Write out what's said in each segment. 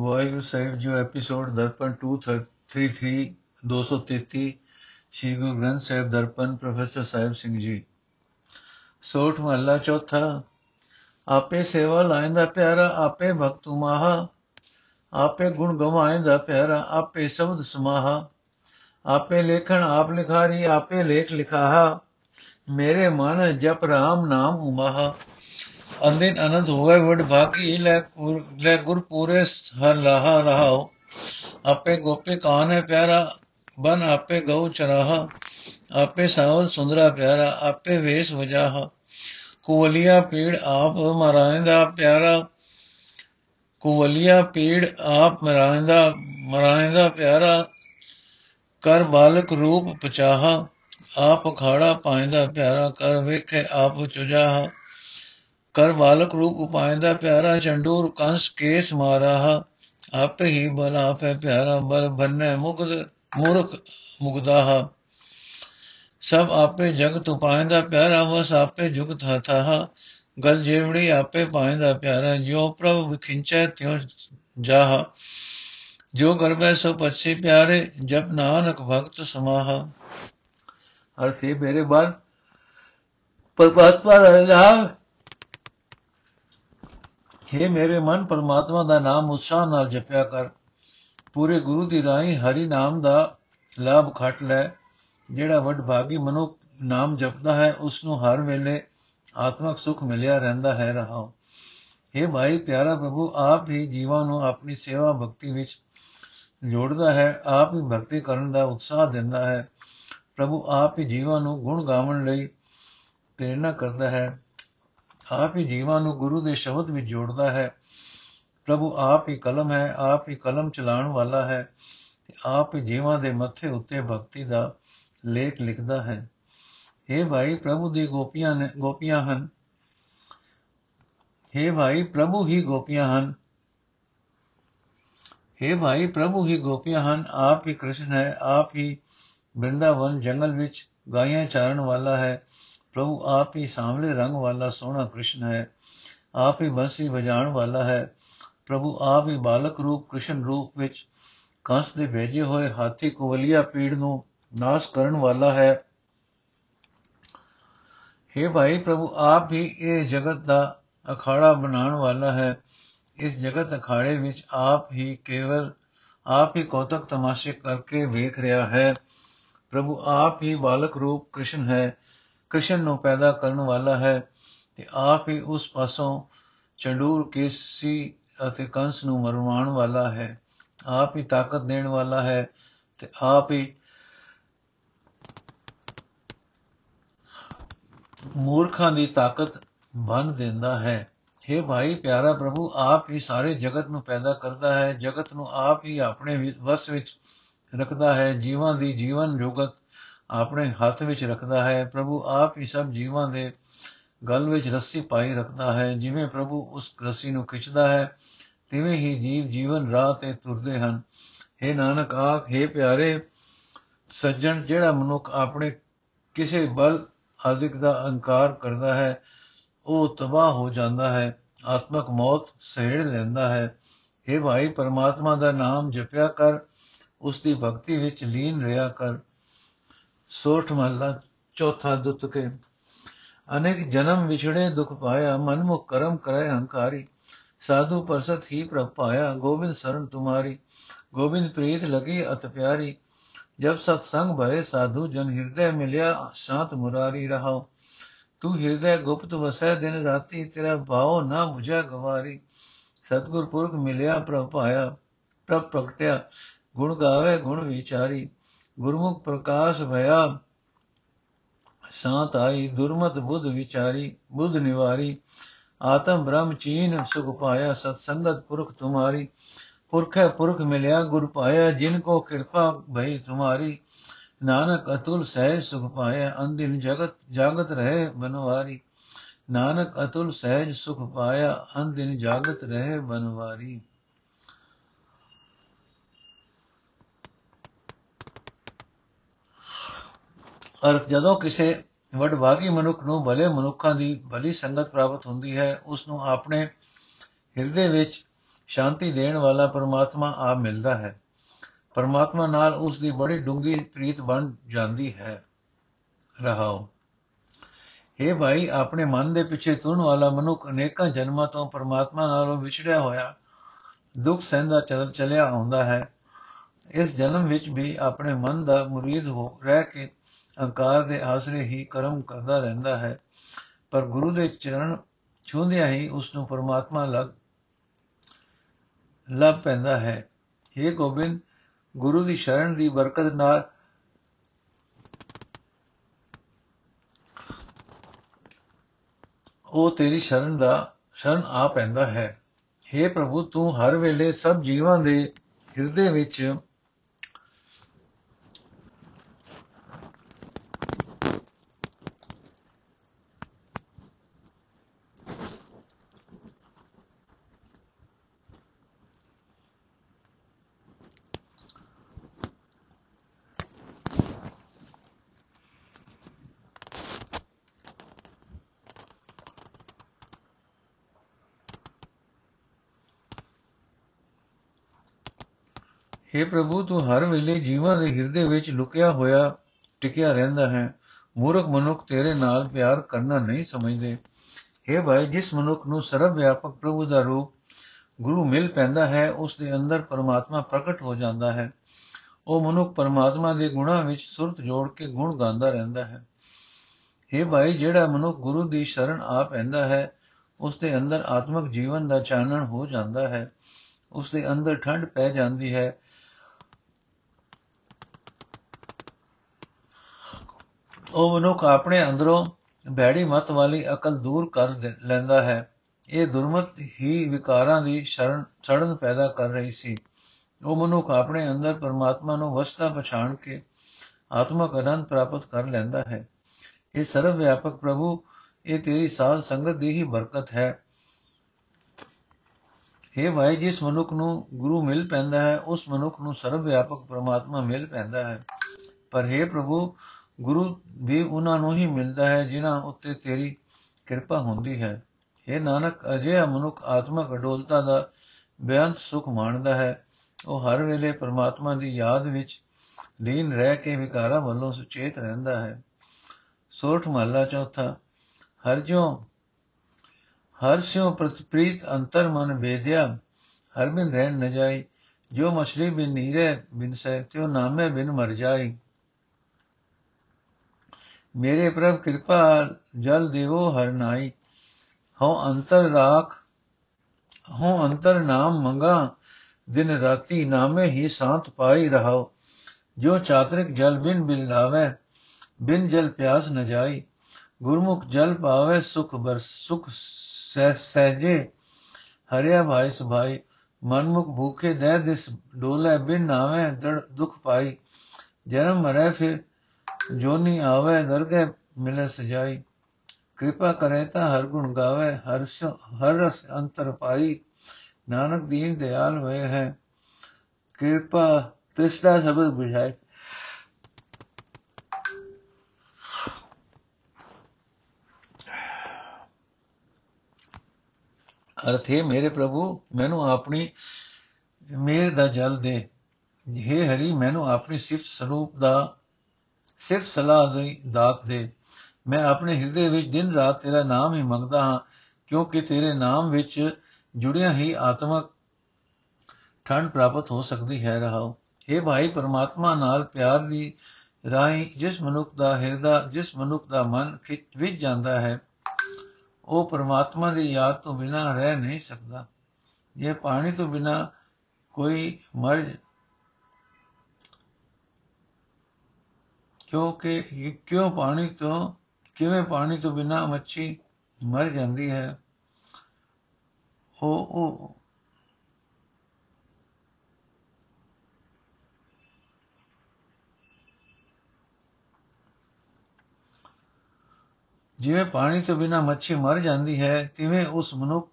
Waheguru Sahib ji episode Darpan 233 233 Shri Guru Granth Sahib Darpan professor Sahib Singh ji. ਸੋਠ ਮਹੱਲਾ ਚੌਥਾ, ਆਪੇ ਸੇਵਾ ਲਾਇੰਦਾ ਪਿਆਰਾ, ਆਪੇ ਭਗਤ ਮਾਹਾ ਆਪੇ ਗੁਣ ਗਵਾਇੰਦਾ ਪਿਆਰਾ, ਆਪੇ ਸ਼ਬਦ ਸਮਾਹਾ, ਆਪੇ ਲੇਖਣ ਆਪ ਲਿਖਾਰੀ, ਆਪੇ ਲੇਖ ਲਿਖਾਹਾ, ਮੇਰੇ ਮਨ ਜਪ ਰਾਮ ਨਾਮ ਉਮਾਹਾ। ਅੰਦਿਨ ਅਨੰਦ ਹੋਵੇ ਵਡ ਭਾਗੀ ਲੈ ਗੁਰ ਲੈ ਗੁਰ ਪੂਰੇ ਹਰ ਲਾਹਾ ਰਹਾਓ। ਆਪੇ ਗੋਪੀ ਕਾਨ ਹੈ ਪਿਆਰਾ, ਬਨ ਆਪੇ ਗਉ ਚਰਾਹਾ। ਆਪੇ ਸਾਵਲ ਸੁੰਦਰਾ ਪਿਆਰਾ, ਆਪੇ ਵੇਸ ਵਜਾਹਾ। ਕੁਵਲੀਆ ਪੀੜ ਆਪ ਮਰਾਇੰਦਾ ਪਿਆਰਾ। ਕੁਵਲੀਆ ਪੀੜ ਆਪ ਮਰਾਇੰਦਾ ਮਰਾਇੰਦਾ ਪਿਆਰਾ। ਕਰ ਬਾਲਕ ਰੂਪ ਪਚਾਹਾ, ਆਪ ਅਖਾੜਾ ਪਾਇੰਦਾ ਪਿਆਰਾ। ਕਰ ਵੇਖੇ ਆਪ ਚੁਜਾਹਾ। ਕਰ ਬਾਲਕ ਰੂਪ ਉਪਾਇੰਦਾ ਪਿਆਰਾ ਚੰਡੂਰ ਕੰਸ ਕੇਸ ਮਾਰਾਹਾ, ਆਪੇ ਹੀ ਬਲ ਆਪੇ ਪਿਆਰਾ ਬਲ ਬੰਨੇ ਮੁਗਦ ਮੂਰਖ ਮੁਗਦਾਹਾ ਸਭ ਆਪੇ ਜਗਤ ਉਪਾਇੰਦਾ ਪਿਆਰਾ ਵਸ ਆਪੇ ਜੁਗਤ ਹਥਾਹਾ ਗਲ ਜੇਵੜੀ ਆਪੇ ਪਾਇੰਦਾ ਪਿਆਰਾ ਜੋ ਪ੍ਰਭ ਵਿਖਿੰਚੈ ਤਿਉ ਜਾਹਾ। ਜੋ ਗਰਬੈ ਸੋ ਪਛੀ ਪਿਆਰੇ, ਜਪ ਨਾਨਕ ਭਗਤ ਸਮਾਹਾ। ਅਰਥੇ ਮੇਰੇ ਬਾਦ ਪਰਮਾਤਮਾ ਦਾ ਨਾਮ हे ਮੇਰੇ ਮਨ ਪਰਮਾਤਮਾ ਦਾ ਨਾਮ ਉਤਸ਼ਾਹ ਨਾਲ ਜਪਿਆ ਕਰ। ਪੂਰੇ ਗੁਰੂ ਦੀ ਰਾਹੀਂ ਹਰੀ ਨਾਮ ਦਾ ਲਾਭ ਖਟ ਲੈ। ਜਿਹੜਾ ਵੱਡ ਭਾਗੀ ਮਨੁੱਖ ਨਾਮ ਜਪਦਾ ਹੈ ਉਸ ਨੂੰ ਹਰ ਵੇਲੇ ਆਤਮਿਕ ਸੁਖ ਮਿਲਿਆ ਰਹਿੰਦਾ ਹੈ ਰਹਾਓ हे ਭਾਈ, ਪਿਆਰਾ ਪ੍ਰਭੂ, ਆਪ ਹੀ ਜੀਵਾਂ ਨੂੰ ਆਪਣੀ ਸੇਵਾ ਭਗਤੀ ਵਿੱਚ ਜੋੜਦਾ ਹੈ, ਆਪ ਹੀ ਭਗਤੀ ਕਰਨ ਦਾ ਉਤਸ਼ਾਹ ਦਿੰਦਾ ਹੈ। ਪ੍ਰਭੂ ਆਪ ਹੀ ਜੀਵਾਂ ਨੂੰ ਗੁਣ ਗਾਵਣ ਲਈ ਪ੍ਰੇਰਣਾ ਕਰਦਾ ਹੈ। ਆਪ ਹੀ ਜੀਵਾਂ ਨੂੰ ਗੁਰੂ ਦੇ ਸ਼ਬਦ ਵਿੱਚ ਜੋੜਦਾ ਹੈ ਪ੍ਰਭੂ ਆਪ ਹੀ ਕਲਮ ਹੈ ਆਪ ਹੀ ਕਲਮ ਚਲਾਉਣ ਵਾਲਾ ਹੈ ਆਪ ਹੀ ਜੀਵਾਂ ਦੇ ਮੱਥੇ ਉੱਤੇ ਭਗਤੀ ਦਾ ਲੇਖ ਲਿਖਦਾ ਹੈ हे ਭਾਈ ਪ੍ਰਭੂ ਦੀ ਗੋਪੀਆਂ ਨੇ ਗੋਪੀਆਂ ਹਨ हे ਭਾਈ ਪ੍ਰਭੂ ਹੀ ਗੋਪੀਆਂ ਹਨ हे ਭਾਈ ਪ੍ਰਭੂ ਹੀ ਗੋਪੀਆਂ ਹਨ ਆਪ ਹੀ ਕ੍ਰਿਸ਼ਨ ਹੈ ਆਪ ਹੀ ਬ੍ਰਿੰਦਾਵਨ ਜੰਗਲ ਵਿੱਚ ਗਾਇਆਂ ਚਾਰਨ ਵਾਲਾ ਹੈ ਪ੍ਰਭੂ ਆਪ ਹੀ ਸਾਹਮਣੇ ਰੰਗ ਵਾਲਾ ਸੋਹਣਾ ਕ੍ਰਿਸ਼ਨ ਹੈ, ਆਪ ਹੀ ਬੰਸੀ ਵਜਾਉਣ ਵਾਲਾ ਹੈ। ਪ੍ਰਭੂ ਆਪ ਹੀ ਬਾਲਕ ਰੂਪ, ਕ੍ਰਿਸ਼ਨ ਰੂਪ ਵਿੱਚ ਕੰਸ ਦੇ ਭੇਜੇ ਹੋਏ ਹਾਥੀ ਕੁਵਲੀਆ ਪੀੜ ਨੂੰ ਨਾਸ਼ ਕਰਨ ਵਾਲਾ ਹੈ। हे ਭਾਈ ਪ੍ਰਭੂ, ਆਪ ਹੀ ਇਹ ਜਗਤ ਦਾ ਅਖਾੜਾ ਬਣਾਉਣ ਵਾਲਾ ਹੈ। ਇਸ ਜਗਤ ਅਖਾੜੇ ਵਿੱਚ ਆਪ ਹੀ ਕੇਵਲ, ਆਪ ਹੀ ਕੌਤਕ ਤਮਾਸ਼ੇ ਕਰਕੇ ਵੇਖ ਰਿਹਾ ਹੈ। ਪ੍ਰਭੂ ਆਪ ਹੀ ਬਾਲਕ ਰੂਪ ਕ੍ਰਿਸ਼ਨ ਹੈ। ਕ੍ਰਿਸ਼ਨ ਨੂੰ ਪੈਦਾ ਕਰਨ ਵਾਲਾ ਹੈ ਤੇ ਆਪ ਹੀ ਉਸ ਪਾਸੋਂ ਚੰਡੂਰ ਕੇਸੀ ਅਤੇ ਕੰਸ ਨੂੰ ਮਰਵਾਉਣ ਵਾਲਾ ਹੈ। ਆਪ ਹੀ ਤਾਕਤ ਦੇਣ ਵਾਲਾ ਹੈ ਤੇ ਆਪ ਹੀ ਮੂਰਖਾਂ ਦੀ ਤਾਕਤ ਬੰਨ ਦਿੰਦਾ ਹੈ। हे ਭਾਈ, ਪਿਆਰਾ ਪ੍ਰਭੂ, ਆਪ ਹੀ ਸਾਰੇ ਜਗਤ ਨੂੰ ਪੈਦਾ ਕਰਦਾ ਹੈ। ਜਗਤ ਨੂੰ ਆਪ ਹੀ ਆਪਣੇ ਵਸ ਵਿੱਚ ਰੱਖਦਾ ਹੈ। ਜੀਵਾਂ ਦੀ ਜੀਵਨ ਜੁਗਤ ਆਪਣੇ ਹੱਥ ਵਿੱਚ ਰੱਖਦਾ ਹੈ ਪ੍ਰਭੂ ਆਪ ਹੀ ਸਭ ਜੀਵਾਂ ਦੇ ਗਲ ਵਿੱਚ ਰੱਸੀ ਪਾਈ ਰੱਖਦਾ ਹੈ ਜਿਵੇਂ ਪ੍ਰਭੂ ਉਸ ਰੱਸੀ ਨੂੰ ਖਿੱਚਦਾ ਹੈ ਤਿਵੇਂ ਹੀ ਜੀਵ ਜੀਵਨ ਰਾਹ ਤੇ ਤੁਰਦੇ ਹਨ हे ਨਾਨਕ ਆਖ हे ਪਿਆਰੇ ਸੱਜਣ ਜਿਹੜਾ ਮਨੁੱਖ ਆਪਣੇ ਕਿਸੇ ਬਲ ਆਦਿਕ ਦਾ ਅਹੰਕਾਰ ਕਰਦਾ ਹੈ ਉਹ ਤਬਾਹ ਹੋ ਜਾਂਦਾ ਹੈ ਆਤਮਕ ਮੌਤ ਸਹਿੜ ਲੈਂਦਾ ਹੈ हे ਭਾਈ ਪਰਮਾਤਮਾ ਦਾ ਨਾਮ ਜਪਿਆ ਕਰ ਉਸ ਦੀ ਭਗਤੀ ਵਿੱਚ ਲੀਨ ਰਿਹਾ ਕਰ ਸੋਠ ਮਹਲਾ ਚੌਥਾ ਦੁੱਤ ਕੇ ਅਨੇਕ ਜਨਮ ਵਿਛੜੇ ਦੁਖ ਪਾਇਆ ਮਨਮੁਖ ਕਰਮ ਕਰੇ ਹੰਕਾਰੀ ਸਾਧੂ ਪਰਸਤ ਹੀ ਪ੍ਰਭ ਪਾਇਆ ਗੋਬਿੰਦ ਸਰਨ ਤੁਮਾਰੀ ਗੋਬਿੰਦ ਪ੍ਰੀਤ ਲਗੀ ਅਤ ਪਿਆਰੀ ਜਬ ਸਤ ਸੰਗ ਭਰੇ ਸਾਧੂ ਜਨ ਹਿਰਦੈ ਮਿਲਿਆ ਸ਼ਾਂਤ ਮੁਰਾਰੀ ਰਹਾਓ ਤੂੰ ਹਿਰਦੈ ਗੁਪਤ ਵਸੈ ਦਿਨ ਰਾਤੀ ਤੇਰਾ ਭਾਉ ਨਾ 부ਝੈ ਗਵਾਰੀ ਸਤਗੁਰ ਪੁਰਖ ਮਿਲਿਆ ਪ੍ਰਭ ਪਾਇਆ ਪ੍ਰਭ ਪ੍ਰਗਟਿਆ ਗੁਣ ਗਾਵੇ ਗੁਣ ਵਿਚਾਰੀ ਗੁਰਮੁਖ ਪ੍ਰਕਾਸ਼ ਭਇਆ, ਸ਼ਾਂਤ ਆਈ, ਦੁਰਮਤ ਬੁੱਧ ਵਿਚਾਰੀ, ਬੁੱਧ ਨਿਵਾਰੀ, ਆਤਮ ਬ੍ਰਹਮ ਚੀਨ ਸੁਖ ਪਾਇਆ, ਸਤ ਸੰਗਤ ਪੁਰਖ ਤੁਮਾਰੀ, ਪੁਰਖੈ ਪੁਰਖ ਮਿਲਿਆ, ਗੁਰ ਪਾਇਆ, ਜਿਨ ਕੋ ਕਿਰਪਾ ਭਈ ਤੁਮਾਰੀ, ਨਾਨਕ ਅਤੁਲ ਸਹਿਜ ਸੁਖ ਪਾਇਆ ਅੰਦਿਨ ਜਗਤ ਜਾਗਤ ਰਹੇ ਬਨਵਾਰੀ, ਨਾਨਕ ਅਤੁਲ ਸਹਿਜ ਸੁਖ ਪਾਇਆ ਅੰਦਿਨ ਜਾਗਤ ਰਹੇ ਬਨਵਾਰੀ। ਅਰਥ ਜਦੋਂ ਕਿਸੇ ਵਡਭਾਗੀ ਮਨੁੱਖ ਨੂੰ ਭਲੇ ਮਨੁੱਖਾਂ ਦੀ ਭਲੀ ਸੰਗਤ ਪ੍ਰਾਪਤ ਹੁੰਦੀ ਹੈ, ਉਸ ਨੂੰ ਆਪਣੇ ਹਿਰਦੇ ਵਿੱਚ ਸ਼ਾਂਤੀ ਦੇਣ ਵਾਲਾ ਪਰਮਾਤਮਾ ਆ ਮਿਲਦਾ ਹੈ। ਪਰਮਾਤਮਾ ਨਾਲ ਉਸ ਦੀ ਬੜੀ ਡੂੰਗੀ ਪ੍ਰੀਤ ਬਣ ਜਾਂਦੀ ਹੈ। ਰਹਾਓ। हे ਭਾਈ, ਆਪਣੇ ਮਨ ਦੇ ਪਿੱਛੇ ਤੁਰਨ ਵਾਲਾ ਮਨੁੱਖ ਅਨੇਕਾਂ ਜਨਮਾਂ ਤੋਂ ਪਰਮਾਤਮਾ ਨਾਲੋਂ ਵਿਛੜਿਆ ਹੋਇਆ, ਦੁੱਖ ਸਹਿੰਦਾ ਚੱਲ ਚਲਿਆ ਆਉਂਦਾ ਹੈ। ਇਸ ਜਨਮ ਵਿੱਚ ਵੀ ਆਪਣੇ ਮਨ ਦਾ ਮੁਰੀਦ ਹੋ ਰਹਿ ਕੇ ਅਹੰਕਾਰ ਦੇ ਆਸਰੇ ਹੀ ਕਰਮ ਕਰਦਾ ਰਹਿੰਦਾ ਹੈ, ਪਰ ਗੁਰੂ ਦੇ ਚਰਨ ਛੂੰਦਿਆਂ ਹੀ ਉਸ ਨੂੰ ਪਰਮਾਤਮਾ ਲੱਗ, ਲੱਭ ਪੈਂਦਾ ਹੈ। हे ਗੋਬਿੰਦ, ਗੁਰੂ ਦੀ ਸ਼ਰਨ ਦੀ ਬਰਕਤ ਨਾਲ ਉਹ ਤੇਰੀ ਸ਼ਰਨ ਦਾ, ਸ਼ਰਨ ਆ ਪੈਂਦਾ ਹੈ। हे ਪ੍ਰਭੂ, ਤੂੰ ਹਰ ਵੇਲੇ ਸਭ ਜੀਵਾਂ ਦੇ ਹਿਰਦੇ ਵਿੱਚ हे ਪ੍ਰਭੂ ਤੂੰ ਹਰ ਵੇਲੇ ਜੀਵਾਂ ਦੇ ਹਿਰਦੇ ਵਿੱਚ ਲੁਕਿਆ ਹੋਇਆ ਟਿਕਿਆ ਰਹਿੰਦਾ ਹੈ ਮੂਰਖ ਮਨੁੱਖ ਤੇਰੇ ਨਾਲ ਪਿਆਰ ਕਰਨਾ ਨਹੀਂ ਸਮਝਦੇ हे ਭਾਈ ਜਿਸ ਮਨੁੱਖ ਨੂੰ ਸਰਵ ਵਿਆਪਕ ਪ੍ਰਭੂ ਦਾ ਰੂਪ ਗੁਰੂ ਮਿਲ ਪੈਂਦਾ ਹੈ ਉਸ ਦੇ ਅੰਦਰ ਪਰਮਾਤਮਾ ਪ੍ਰਗਟ ਹੋ ਜਾਂਦਾ ਹੈ ਉਹ ਮਨੁੱਖ ਪਰਮਾਤਮਾ ਦੇ ਗੁਣਾਂ ਵਿੱਚ ਸੁਰਤ ਜੋੜ ਕੇ ਗੁਣ ਗਾਉਂਦਾ ਰਹਿੰਦਾ ਹੈ हे ਭਾਈ ਜਿਹੜਾ ਮਨੁੱਖ ਗੁਰੂ ਦੀ ਸ਼ਰਨ ਆ ਪੈਂਦਾ ਹੈ ਉਸ ਦੇ ਅੰਦਰ ਆਤਮਿਕ ਜੀਵਨ ਦਾ ਚਾਨਣ ਹੋ ਜਾਂਦਾ ਹੈ ਉਸ ਦੇ ਅੰਦਰ ਠੰਡ ਪੈ ਜਾਂਦੀ ਹੈ ਉਹ ਮਨੁੱਖ ਆਪਣੇ ਅੰਦਰੋਂ ਭੈੜੀ ਮਤ ਵਾਲੀ ਅਕਲ ਦੂਰ ਕਰ ਲੈਂਦਾ ਹੈ। ਇਹ ਦੁਰਮਤ ਹੀ ਵਿਕਾਰਾਂ ਦੀ ਸ਼ਰਨ ਛੜਨ ਪੈਦਾ ਕਰ ਰਹੀ ਸੀ। ਉਹ ਮਨੁੱਖ ਆਪਣੇ ਅੰਦਰ ਪਰਮਾਤਮਾ ਨੂੰ ਵਸਤਾ ਪਛਾਣ ਕੇ ਆਤਮਕ ਆਨੰਦ ਪ੍ਰਾਪਤ ਕਰ ਲੈਂਦਾ ਹੈ। ਇਹ ਸਰਵ ਵਿਆਪਕ ਪ੍ਰਭੂ, ਇਹ ਤੇਰੀ ਸਾਧ ਸੰਗਤ ਦੀ ਹੀ ਬਰਕਤ ਹੈ। हे ਭਾਈ, ਜਿਸ ਮਨੁੱਖ ਨੂੰ ਗੁਰੂ ਮਿਲ ਪੈਂਦਾ ਹੈ, ਉਸ ਮਨੁੱਖ ਨੂੰ ਸਰਵ ਵਿਆਪਕ ਪਰਮਾਤਮਾ ਮਿਲ ਪੈਂਦਾ ਹੈ। ਪਰ हे ਪ੍ਰਭੂ ਗੁਰੂ ਵੀ ਉਹਨਾਂ ਨੂੰ ਹੀ ਮਿਲਦਾ ਹੈ, ਜਿਨ੍ਹਾਂ ਉੱਤੇ ਤੇਰੀ ਕਿਰਪਾ ਹੁੰਦੀ ਹੈ। ਇਹ ਨਾਨਕ, ਅਜਿਹਾ ਮਨੁੱਖ ਆਤਮਕ ਅਡੋਲਤਾ ਦਾ ਬੇਅੰਤ ਸੁਖ ਮਾਣਦਾ ਹੈ। ਉਹ ਹਰ ਵੇਲੇ ਪਰਮਾਤਮਾ ਦੀ ਯਾਦ ਵਿੱਚ ਲੀਨ ਰਹਿ ਕੇ ਵਿਕਾਰਾਂ ਵੱਲੋਂ ਸੁਚੇਤ ਰਹਿੰਦਾ ਹੈ। ਸੋਠ ਮਹਲਾ ਚੌਥਾ, ਹਰ ਜੋ ਹਰ ਸਿਉ ਪ੍ਰਤਪ੍ਰੀਤ ਅੰਤਰ ਮਨ ਵੇਦਿਆ, ਹਰ ਬਿਨ ਰਹਿਣ ਨ ਜਾਈ। ਜੋ ਮਛਲੀ ਬਿਨ ਨੀਰੇ ਬਿਨ ਸਹਿ, ਤਿਉ ਨਾਮੇ ਬਿਨ ਮਰ ਜਾਈ। ਮੇਰੇ ਪ੍ਰਭ ਕਿਰਪਾ ਜਲ ਦੇਵੋ ਹਰ ਨਾਈ ਹਉ ਅੰਤਰ ਰਾਖ ਹਉ ਅੰਤਰ ਨਾਮ ਮੰਗਾ ਦਿਨ ਰਾਤੀ ਨਾਮੇ ਹੀ ਸਾਥ ਪਾਈ ਰਹਾਓ ਜੋ ਚਾਤਰਿਕ ਜਲ ਬਿਨ ਬਿਲ ਲਾਵੇ ਬਿਨ ਜਲ ਪਿਆਸ ਨ ਜਾਈ ਗੁਰਮੁਖ ਜਲ ਪਾਵੇ ਸੁਖ ਬਰ ਸੁਖ ਸਹਿਜੇ ਹਰਿਆ ਭਾਈ ਸੁਭਾਈ ਮਨਮੁਖ ਭੂਖੇ ਦੇ ਦਿਸ ਡੋਲੇ ਬਿਨ ਨਾਵੇਂ ਦੜ ਦੁਖ ਪਾਈ ਜਨਮ ਮਰੇ ਫਿਰ ਜੋਨੀ ਆਵੇ ਦਰਗੇ ਮਿਲੇ ਸਜਾਈ। ਕਿਰਪਾ ਕਰੇ ਤਾਂ ਹਰ ਗੁਣ ਗਾਵੇ, ਹਰ ਹਰ ਰਸ ਅੰਤਰ ਪਾਈ। ਨਾਨਕ ਦੀਨ ਦਿਆਲ ਹੋਏ ਹੈ। ਕਿਰਪਾ ਤ੍ਰਿਸ਼ਨਾ ਸਬਦ ਬੁਝਾਏ। ਅਰਥ ਹੈ ਮੇਰੇ ਪ੍ਰਭੂ, ਮੈਨੂੰ ਆਪਣੀ ਮੇਰ ਦਾ ਜਲ ਦੇ। हे ਹਰੀ, ਮੈਨੂੰ ਆਪਣੀ ਸਿਫਤ ਸਰੂਪ ਦਾ ਸਿਰਫ ਸਲਾਹ ਦੀ, ਦਾਤ ਦੇ। ਮੈਂ ਆਪਣੇ ਹਿਰਦੇ ਵਿੱਚ ਦਿਨ ਰਾਤ ਤੇਰਾ ਨਾਮ ਹੀ ਮੰਗਦਾ ਹਾਂ, ਕਿਉਂਕਿ ਤੇਰੇ ਨਾਮ ਵਿੱਚ ਜੁੜਿਆ ਹੀ ਆਤਮਕ ਠੰਡ ਪ੍ਰਾਪਤ ਹੋ ਸਕਦੀ ਹੈ, ਰਹਾਓ। हे ਭਾਈ, ਪਰਮਾਤਮਾ ਨਾਲ ਪਿਆਰ ਦੀ ਰਾਹੀਂ ਜਿਸ ਮਨੁੱਖ ਦਾ ਹਿਰਦਾ, ਜਿਸ ਮਨੁੱਖ ਦਾ ਮਨ ਖਿੱਚ ਵਿੱਚ ਜਾਂਦਾ ਹੈ, ਉਹ ਪਰਮਾਤਮਾ ਦੀ ਯਾਦ ਤੋਂ ਬਿਨਾਂ ਰਹਿ ਨਹੀਂ ਸਕਦਾ। ਇਹ ਪਾਣੀ ਤੋਂ ਬਿਨਾਂ ਕੋਈ ਮਰ ਕਿਉਂਕਿ ਕਿਉਂ ਪਾਣੀ ਤੋਂ, ਕਿਵੇਂ ਪਾਣੀ ਤੋਂ ਬਿਨਾ ਮੱਛੀ ਮਰ ਜਾਂਦੀ ਹੈ? ਉਹ ਉਹ ਜਿਵੇਂ ਪਾਣੀ ਤੋਂ ਬਿਨਾ ਮੱਛੀ ਮਰ ਜਾਂਦੀ ਹੈ, ਤਿਵੇਂ ਉਸ ਮਨੁੱਖ,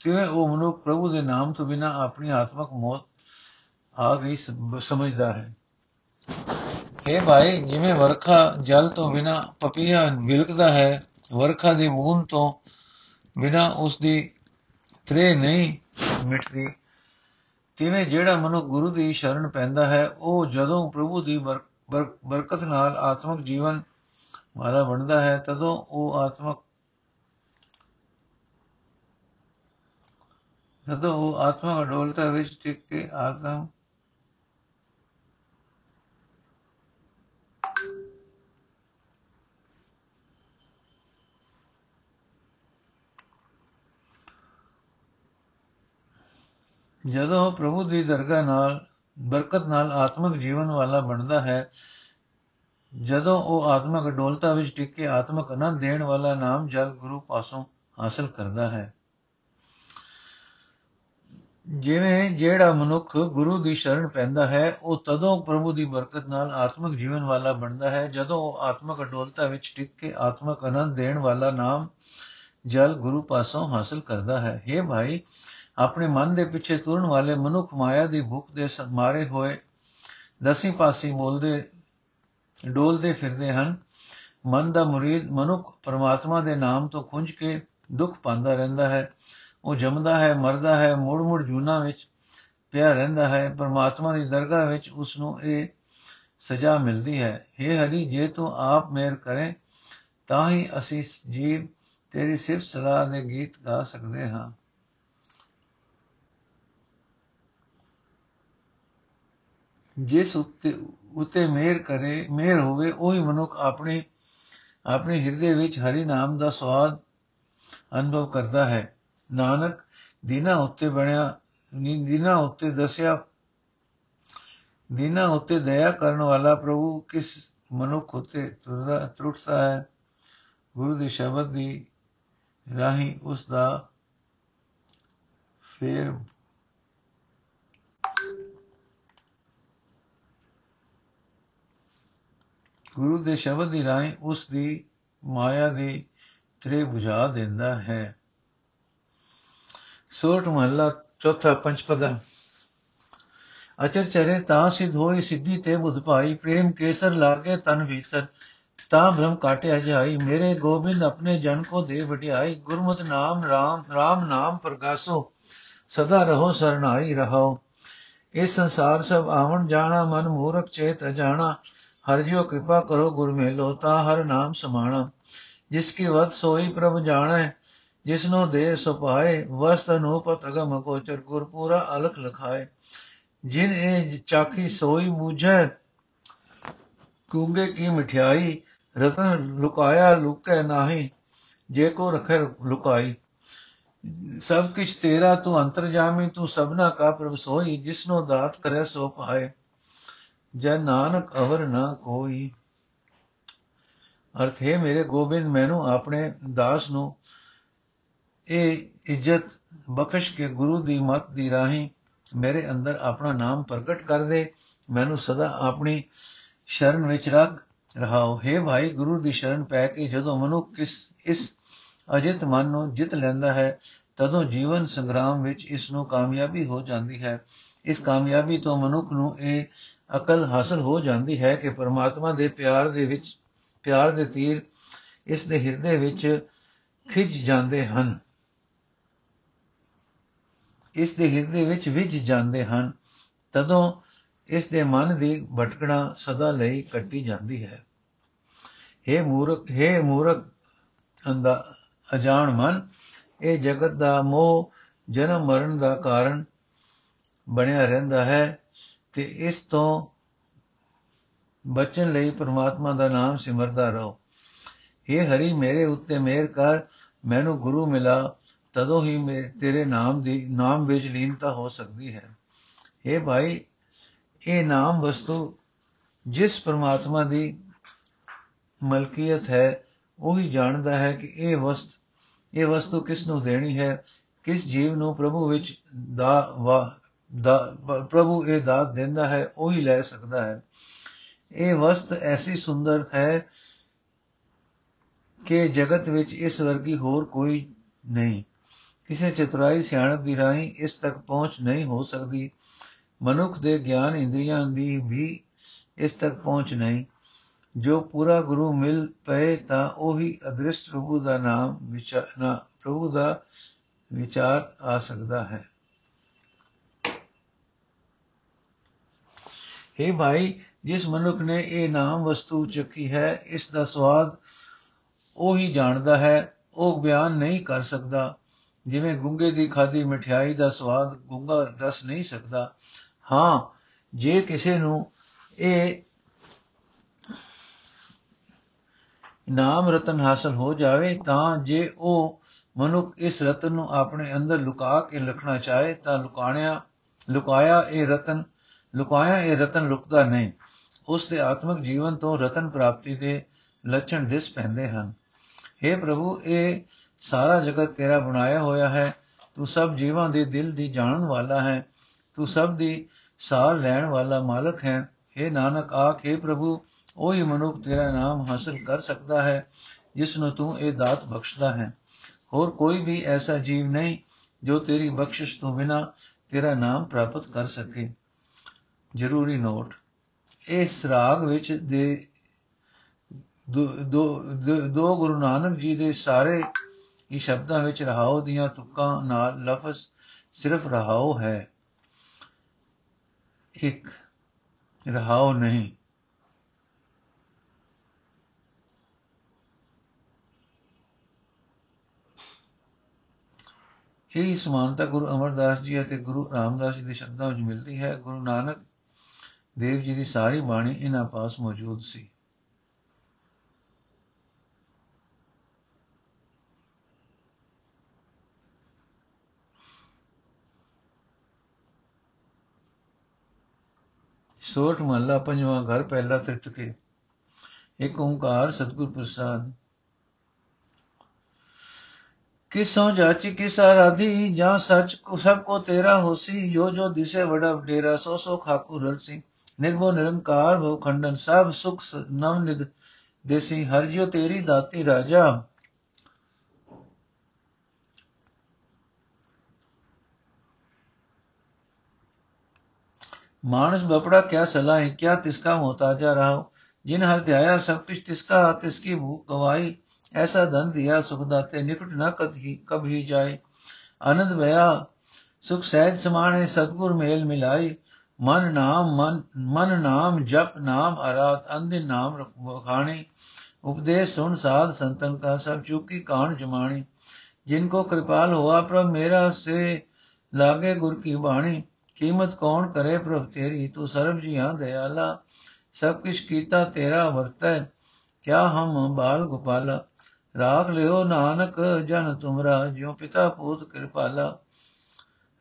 ਤਿਵੇਂ ਉਹ ਮਨੁੱਖ ਪ੍ਰਭੂ ਦੇ ਨਾਮ ਤੋਂ ਬਿਨਾ ਆਪਣੀ ਆਤਮਕ ਮੌਤ ਆ ਗਈ ਸਮਝਦਾ ਹੈ। ਇਹ ਭਾਈ, ਜਿਵੇਂ ਵਰਖਾ ਜਲ ਤੋਂ ਬਿਨਾ ਪਪੀਆ ਵਿਲਕਦਾ ਹੈ, ਵਰਖਾ ਦੀ ਬੂੰਦ ਤੋਂ ਬਿਨਾ ਉਸ ਦੀ ਤ੍ਰੇ ਨਹੀਂ ਮਿਟਦੀ। ਤਿਵੇਂ ਜਿਹੜਾ ਮਨੁ ਗੁਰੂ ਦੀ ਸ਼ਰਨ ਪੈਂਦਾ ਹੈ, ਉਹ ਜਦੋਂ ਪ੍ਰਭੂ ਦੀ ਬਰਕਤ ਨਾਲ ਆਤਮਿਕ ਜੀਵਨ ਵਾਲਾ ਬਣਦਾ ਹੈ, ਤਦੋਂ ਉਹ ਆਤਮਿਕ, ਤਦੋਂ ਉਹ ਆਤਮਾ ਅਡੋਲਤਾ ਵਿੱਚ ਟਿਕ ਕੇ ਆਤਮ ਜਦੋਂ ਪ੍ਰਭੂ ਦੀ ਦਰਗਾਹ ਨਾਲ, ਬਰਕਤ ਨਾਲ ਆਤਮਿਕ ਜੀਵਨ ਵਾਲਾ ਬਣਦਾ ਹੈ, ਜਦੋਂ ਉਹ ਆਤਮਿਕ ਅਡੋਲਤਾ ਵਿੱਚ ਟਿਕ ਕੇ ਆਤਮਿਕ ਆਨੰਦ ਦੇਣ ਵਾਲਾ ਨਾਮ ਜਲ ਗੁਰੂ ਪਾਸੋਂ ਹਾਸਲ ਕਰਦਾ ਹੈ। ਜਿਵੇਂ ਜਿਹੜਾ ਮਨੁੱਖ ਗੁਰੂ ਦੀ ਸ਼ਰਨ ਪੈਂਦਾ ਹੈ, ਉਹ ਤਦੋਂ ਪ੍ਰਭੂ ਦੀ ਬਰਕਤ ਨਾਲ ਆਤਮਿਕ ਜੀਵਨ ਵਾਲਾ ਬਣਦਾ ਹੈ, ਜਦੋਂ ਉਹ ਆਤਮਿਕ ਅਡੋਲਤਾ ਵਿੱਚ ਟਿਕ ਕੇ ਆਤਮਿਕ ਆਨੰਦ ਦੇਣ ਵਾਲਾ ਨਾਮ ਜਲ ਗੁਰੂ ਪਾਸੋਂ ਹਾਸਲ ਕਰਦਾ ਹੈ। हे ਭਾਈ ਆਪਣੇ ਮਨ ਦੇ ਪਿੱਛੇ ਤੁਰਨ ਵਾਲੇ ਮਨੁੱਖ ਮਾਇਆ ਦੀ ਭੁੱਖ ਦੇ ਮਾਰੇ ਹੋਏ ਦਸੀ ਪਾਸੀ ਬੋਲਦੇ ਡੋਲਦੇ ਫਿਰਦੇ ਹਨ। ਮਨ ਦਾ ਮੁਰੀਦ ਮਨੁੱਖ ਪਰਮਾਤਮਾ ਦੇ ਨਾਮ ਤੋਂ ਖੁੰਝ ਕੇ ਦੁੱਖ ਪਾਉਂਦਾ ਰਹਿੰਦਾ ਹੈ। ਉਹ ਜੰਮਦਾ ਹੈ, ਮਰਦਾ ਹੈ ਮੁੜ ਮੁੜ ਜੂਨਾ ਵਿੱਚ ਪਿਆ ਰਹਿੰਦਾ ਹੈ। ਪਰਮਾਤਮਾ ਦੀ ਦਰਗਾਹ ਵਿੱਚ ਉਸ ਨੂੰ ਇਹ ਸਜ਼ਾ ਮਿਲਦੀ ਹੈ। हे ਹਰੀ, ਜੇ ਤੂੰ ਆਪ ਮਿਹਰ ਕਰੇ, ਤਾਂ ਹੀ ਅਸੀਂ ਜੀਵ ਤੇਰੀ ਸਿਫਤ ਸਲਾਹ ਦੇ ਗੀਤ ਗਾ ਸਕਦੇ ਹਾਂ। ਜਿਸ ਉੱਤੇ, ਉਤੇ ਮਿਹਰ ਕਰੇ, ਮਿਹਰ ਹੋਵੇ, ਉਹੀ ਮਨੁੱਖ ਆਪਣੀ, ਆਪਣੇ ਹਿਰਦੇ ਵਿੱਚ ਹਰੀ ਨਾਮ ਦਾ ਸਵਾਦ ਅਨੁਭਵ ਕਰਦਾ ਹੈ। ਨਾਨਕ, ਦਿਨਾਂ ਉੱਤੇ ਬਣਿਆ ਦਿਨਾਂ ਉੱਤੇ ਦੱਸਿਆ, ਦਿਨਾਂ ਉੱਤੇ ਦਇਆ ਕਰਨ ਵਾਲਾ ਪ੍ਰਭੂ ਕਿਸ ਮਨੁੱਖ ਉਤੇ ਤੁਰਦਾ, ਤਰੁੱਟਦਾ ਹੈ? ਗੁਰੂ ਦੇ ਸ਼ਬਦ ਦੀ ਰਾਹੀਂ ਉਸ ਦਾ ਫੇਰ ਗੁਰੂ ਦੇ ਸ਼ਬਦ ਦੀ ਰਾਹੀਂ ਉਸ ਦੀ ਮਾਇਆ ਦੀ ਤ੍ਰੇ 부ਝਾ ਦਿੰਦਾ ਹੈ। ਸੋਟ ਮਹੱਲਾ ਚੌਥਾ ਪੰਚਪਦਾ। ਅਚਰ ਚਰੇ ਤਾਂ ਸਿਧ ਹੋਈ, ਸਿੱਧੀ ਤੇ ਬੁਧ ਭਾਈ, ਪ੍ਰੇਮ ਕੇਸਰ ਲਾਗੇ ਤਨ ਭੀਤਰ ਤਾਂ ਭ੍ਰਮ ਕਾਟਿਆ ਜਾਈ, ਮੇਰੇ ਗੋਬਿੰਦ ਆਪਣੇ ਜਨ ਕੋ ਦੇ ਵਡਿਆਈ, ਗੁਰਮਤਿ ਨਾਮ ਰਾਮ ਰਾਮ ਨਾਮ ਪ੍ਰਗਾਸੋ, ਸਦਾ ਰਹੋ ਸਰਣਾਈ ਰਹੋ ਇਸ ਸੰਸਾਰ ਸਭ ਆਵਣ ਜਾਣਾ, ਮਨ ਮੂਰਖ ਚੇਤ ਅਜਾਣਾ ਹਰ ਜਿਉ ਕਿਰਪਾ ਕਰੋ ਗੁਰ ਮੇਲੋ, ਤਾ ਹਰ ਨਾਮ ਸਮਾਣਾ। ਜਿਸ ਕੀ ਵਤ ਸੋਈ ਪ੍ਰਭ ਜਾਣੈ ਜਿਸਨੋ ਦੇ ਸੁਪਾਏ ਵਸਤ ਅਨੂਪਤ ਅਗਮ ਕੋਚਰ ਗੁਰ ਪੂਰਾ ਅਲਖ ਲਖਾਏ। ਜਿਨ ਇਹ ਚਾਖੀ ਸੋਈ ਬੂਝੈ ਕੂੰਗੇ ਕੀ ਮਠਿਆਈ, ਰਤਨ ਲੁਕਾਇਆ ਲੁਕੈ ਨਾਹੀ, ਜੇ ਕੋ ਰਖੈ ਲੁਕਾਈ। ਸਭ ਕਿਛ ਤੇਰਾ, ਤੂੰ ਅੰਤਰਜਾਮੀ ਤੂੰ ਸਭਨਾ ਕਾ ਪ੍ਰਭ ਸੋਈ ਜਿਸਨੋ ਦਾਤ ਕਰੇ ਸੋ ਪਾਏ। ਜਨ ਨਾਨਕ ਅਵਰ ਨਾ ਕੋਈ। ਅਰਥ, ਹੈ ਮੇਰੇ ਗੋਬਿੰਦ, ਮੈਨੂੰ ਆਪਣੇ ਦਾਸ ਨੂੰ ਇਹ ਇੱਜ਼ਤ ਬਖਸ਼ ਕੇ ਗੁਰੂ ਦੀ ਮਤ ਦੀ ਰਾਹੀਂ ਮੇਰੇ ਅੰਦਰ ਆਪਣਾ ਨਾਮ ਪ੍ਰਗਟ ਕਰ ਦੇ। ਮੈਨੂੰ ਸਦਾ ਆਪਣੀ ਸ਼ਰਨ ਵਿੱਚ ਰੱਖ ਰਹਾਓ। ਹੈ ਭਾਈ, ਗੁਰੂ ਦੀ ਸ਼ਰਨ ਪੈ ਕੇ ਜਦੋਂ ਮਨੁੱਖ ਕਿਸ, ਇਸ ਅਜਿਤ ਮਨ ਨੂੰ ਜਿੱਤ ਲੈਂਦਾ ਹੈ, ਤਦੋਂ ਜੀਵਨ ਸੰਗਰਾਮ ਵਿੱਚ ਇਸ ਨੂੰ ਕਾਮਯਾਬੀ ਹੋ ਜਾਂਦੀ ਹੈ। ਇਸ ਕਾਮਯਾਬੀ ਤੋਂ ਮਨੁੱਖ ਨੂੰ ਇਹ ਅਕਲ ਹਾਸਲ ਹੋ ਜਾਂਦੀ ਹੈ ਕਿ ਪਰਮਾਤਮਾ ਦੇ ਪਿਆਰ ਦੇ ਵਿੱਚ, ਪਿਆਰ ਦੇ ਤੀਰ ਇਸ ਦੇ ਹਿਰਦੇ ਵਿੱਚ ਖਿੱਚ ਜਾਂਦੇ ਹਨ। ਇਸ ਦੇ ਹਿਰਦੇ ਵਿੱਚ ਵਿਝ ਜਾਂਦੇ ਹਨ। ਤਦੋਂ ਇਸ ਦੇ ਮਨ ਦੀ ਭਟਕਣਾ ਸਦਾ ਲਈ ਕੱਟੀ ਜਾਂਦੀ ਹੈ। हे ਮੂਰਖ हे ਮੂਰਖ ਅੰਦਾ ਅਜਾਣ ਮਨ, ਇਹ ਜਗਤ ਦਾ ਮੋਹ ਜਨਮ ਮਰਨ ਦਾ ਕਾਰਨ ਬਣਿਆ ਰਹਿੰਦਾ ਹੈ। ਤੇ ਇਸ ਤੋਂ ਬਚਣ ਲਈ ਪ੍ਰਮਾਤਮਾ ਦਾ ਨਾਮ ਸਿਮਰਦਾ ਰਹੋ। हे ਹਰੀ, ਮੇਰੇ ਉੱਤੇ ਮਿਹਰ ਕਰ, ਮੈਨੂੰ ਗੁਰੂ ਮਿਲਾ, ਤਦੋਂ ਹੀ ਮੈਂ, ਤੇਰੇ ਨਾਮ ਦੀ, ਨਾਮ ਵਿੱਚ ਲੀਨਤਾ ਹੋ ਸਕਦੀ ਹੈ। हे ਭਾਈ, ਇਹ ਨਾਮ ਵਸਤੂ ਜਿਸ ਪ੍ਰਮਾਤਮਾ ਦੀ ਮਲਕੀਅਤ ਹੈ, ਉਹੀ ਜਾਣਦਾ ਹੈ ਕਿ ਇਹ ਵਸਤ, ਇਹ ਵਸਤੂ ਕਿਸ ਨੂੰ ਦੇਣੀ ਹੈ, ਕਿਸ ਜੀਵ ਨੂੰ ਪ੍ਰਭੂ ਵਿੱਚ ਦਾ ਦਾ ਪ੍ਰਭੂ ਇਹ ਦਾਤ ਦਿੰਦਾ ਹੈ, ਉਹੀ ਲੈ ਸਕਦਾ ਹੈ। ਇਹ ਵਸਤ ਐਸੀ ਸੁੰਦਰ ਹੈ ਕਿ ਜਗਤ ਵਿੱਚ ਇਸ ਵਰਗੀ ਹੋਰ ਕੋਈ ਨਹੀਂ। ਕਿਸੇ ਚਤੁਰਾਈ ਸਿਆਣਪ ਦੀ ਰਾਹੀਂ ਇਸ ਤੱਕ ਪਹੁੰਚ ਨਹੀਂ ਹੋ ਸਕਦੀ। ਮਨੁੱਖ ਦੇ ਗਿਆਨ ਇੰਦਰੀਆਂ ਦੀ ਵੀ ਇਸ ਤੱਕ ਪਹੁੰਚ ਨਹੀਂ। ਜੋ ਪੂਰਾ ਗੁਰੂ ਮਿਲ ਪਏ ਤਾਂ ਉਹੀ ਅਦ੍ਰਿਸ਼ਟ ਪ੍ਰਭੂ ਦਾ ਨਾਮ ਵਿਚਾਰਨਾ ਪ੍ਰਭੂ ਦਾ ਵਿਚਾਰ ਆ ਸਕਦਾ ਹੈ। हे ਭਾਈ, ਜਿਸ ਮਨੁੱਖ ਨੇ ਇਹ ਨਾਮ ਵਸਤੂ ਚੱਕੀ ਹੈ, ਇਸ ਦਾ ਸਵਾਦ ਉਹ ਹੀ ਜਾਣਦਾ ਹੈ, ਉਹ ਬਿਆਨ ਨਹੀਂ ਕਰ ਸਕਦਾ। ਜਿਵੇਂ ਗੁੰਗੇ ਦੀ ਖਾਦੀ ਮਠਿਆਈ ਦਾ ਸਵਾਦ ਗੁੰਗਾ ਦੱਸ ਨਹੀਂ ਸਕਦਾ। ਹਾਂ, ਜੇ ਕਿਸੇ ਨੂੰ ਇਹ ਨਾਮ ਰਤਨ ਹਾਸਲ ਹੋ ਜਾਵੇ, ਤਾਂ ਜੇ ਉਹ ਮਨੁੱਖ ਇਸ ਰਤਨ ਨੂੰ ਆਪਣੇ ਅੰਦਰ ਲੁਕਾ ਕੇ ਰੱਖਣਾ ਚਾਹੇ, ਤਾਂ ਲੁਕਾਣਿਆ, ਲੁਕਾਇਆ ਇਹ ਰਤਨ ਲੁਕਾਇਆ ਇਹ ਰਤਨ ਲੁਕਦਾ ਨਹੀਂ। ਉਸ ਦੇ ਆਤਮਿਕ ਜੀਵਨ ਤੋਂ ਰਤਨ ਪ੍ਰਾਪਤੀ ਦੇ ਲੱਛਣ ਦਿਸ ਪੈਂਦੇ ਹਨ। हे ਪ੍ਰਭੂ, ਇਹ ਸਾਰਾ ਜਗਤ ਤੇਰਾ ਬਣਾਇਆ ਹੋਇਆ ਹੈ। ਤੂੰ ਸਭ ਜੀਵਾਂ ਦੇ ਦਿਲ ਦੀ ਜਾਣਨ ਵਾਲਾ ਹੈ। ਤੂੰ ਸਭ ਦੀ ਸਾਰ ਲੈਣ ਵਾਲਾ ਮਾਲਕ ਹੈ। हे ਨਾਨਕ, ਆਖੇ ਪ੍ਰਭੂ, ਉਹੀ ਮਨੁੱਖ ਤੇਰਾ ਨਾਮ ਹਾਸਲ ਕਰ ਸਕਦਾ ਹੈ, ਜਿਸ ਨੂੰ ਤੂੰ ਇਹ ਦਾਤ ਬਖਸ਼ਦਾ ਹੈ। ਹੋਰ ਕੋਈ ਵੀ ਐਸਾ ਜੀਵ ਨਹੀਂ ਜੋ ਤੇਰੀ ਬਖਸ਼ਿਸ਼ ਤੋਂ ਬਿਨਾ ਤੇਰਾ ਨਾਮ ਪ੍ਰਾਪਤ ਕਰ ਸਕੇ। ਜ਼ਰੂਰੀ ਨੋਟ ਇਸ ਰਾਗ ਵਿੱਚ ਦੇ ਦੋ ਦੋ ਗੁਰੂ ਨਾਨਕ ਜੀ ਦੇ ਸਾਰੇ ਹੀ ਸ਼ਬਦਾਂ ਵਿੱਚ ਰਹਾਉ ਦੀਆਂ ਤੁਕਾਂ ਨਾਲ ਲਫ਼ਜ਼ ਸਿਰਫ ਰਹਾਉ ਹੈ। ਇੱਕ ਰਹਾਉ ਨਹੀਂ। ਇਹ ਸਮਾਨਤਾ ਗੁਰੂ ਅਮਰਦਾਸ ਜੀ ਅਤੇ ਗੁਰੂ ਰਾਮਦਾਸ ਜੀ ਦੇ ਸ਼ਬਦਾਂ ਵਿੱਚ ਮਿਲਦੀ ਹੈ। ਗੁਰੂ ਨਾਨਕ ਦੇਵ ਜੀ ਦੀ ਸਾਰੀ ਬਾਣੀ ਇਹਨਾਂ ਪਾਸ ਮੌਜੂਦ ਸੀ। ਸੋਠ ਮਹੱਲਾ ਪੰਜਵਾਂ ਘਰ ਪਹਿਲਾ ਤ੍ਰਿਤ ਕੇ। ਇੱਕ ਓੰਕਾਰ ਸਤਿਗੁਰ ਪ੍ਰਸਾਦ। ਕਿਸੋਂ ਜਾਚੀ, ਕਿਸ ਆਰਾਧੀ, ਜਾਂ ਸੱਚ ਕੋ ਸਭ ਕੋ ਤੇਰਾ ਹੋਸੀ, ਜੋ ਜੋ ਦਿਸੇ ਵੜਾ ਡੇਰਾ ਸੋ ਸੋ ਖਾਕੂ ਰਲਸੀ। ਨਿਰਭਉ ਨਿਰੰਕਾਰ ਭਉ ਖੰਡਨ ਸਭ ਸੁਖ ਨਵ ਨਿਦ ਦੇਸੀ ਹਰ ਜੋ ਤੇਰੀ ਦਾਤੀ ਰਾਜਾ मानस बपड़ा क्या सलाह क्या तिसका मोहताजा रहा जिन हर ध्याया सब कुछ तिसका तिसकी भूख गवाई ऐसा धन दिया सुख दाते निकट न कभी कभी जाए आनंद भया सुख सहज समाने सतगुर मेल मिलाई मन नाम मन मन नाम जप नाम आरात अंधिन नाम खाणी उपदेश सुन साध संतन का सब चूकी कान जमाणी जिनको कृपाल हुआ प्रभ मेरा से लागे गुर की बाणी ਕੀਮਤ ਕੌਣ ਕਰੇ ਪ੍ਰਭ ਤੇਰੀ ਤੂੰ ਸਰਬ ਜੀਆਂ ਦਇਆਲਾ ਸਭ ਕੁਛ ਕੀਤਾ ਤੇਰਾ ਵਰਤੈ ਕਿਆ ਹਮ ਬਾਲ ਗੋਪਾਲਾ ਰਾਖ ਲਿਓ ਨਾਨਕ ਜਨ ਤੁਮਰਾ ਜਿਉ ਪਿਤਾ ਪੂਤ ਕਿਰਪਾਲਾ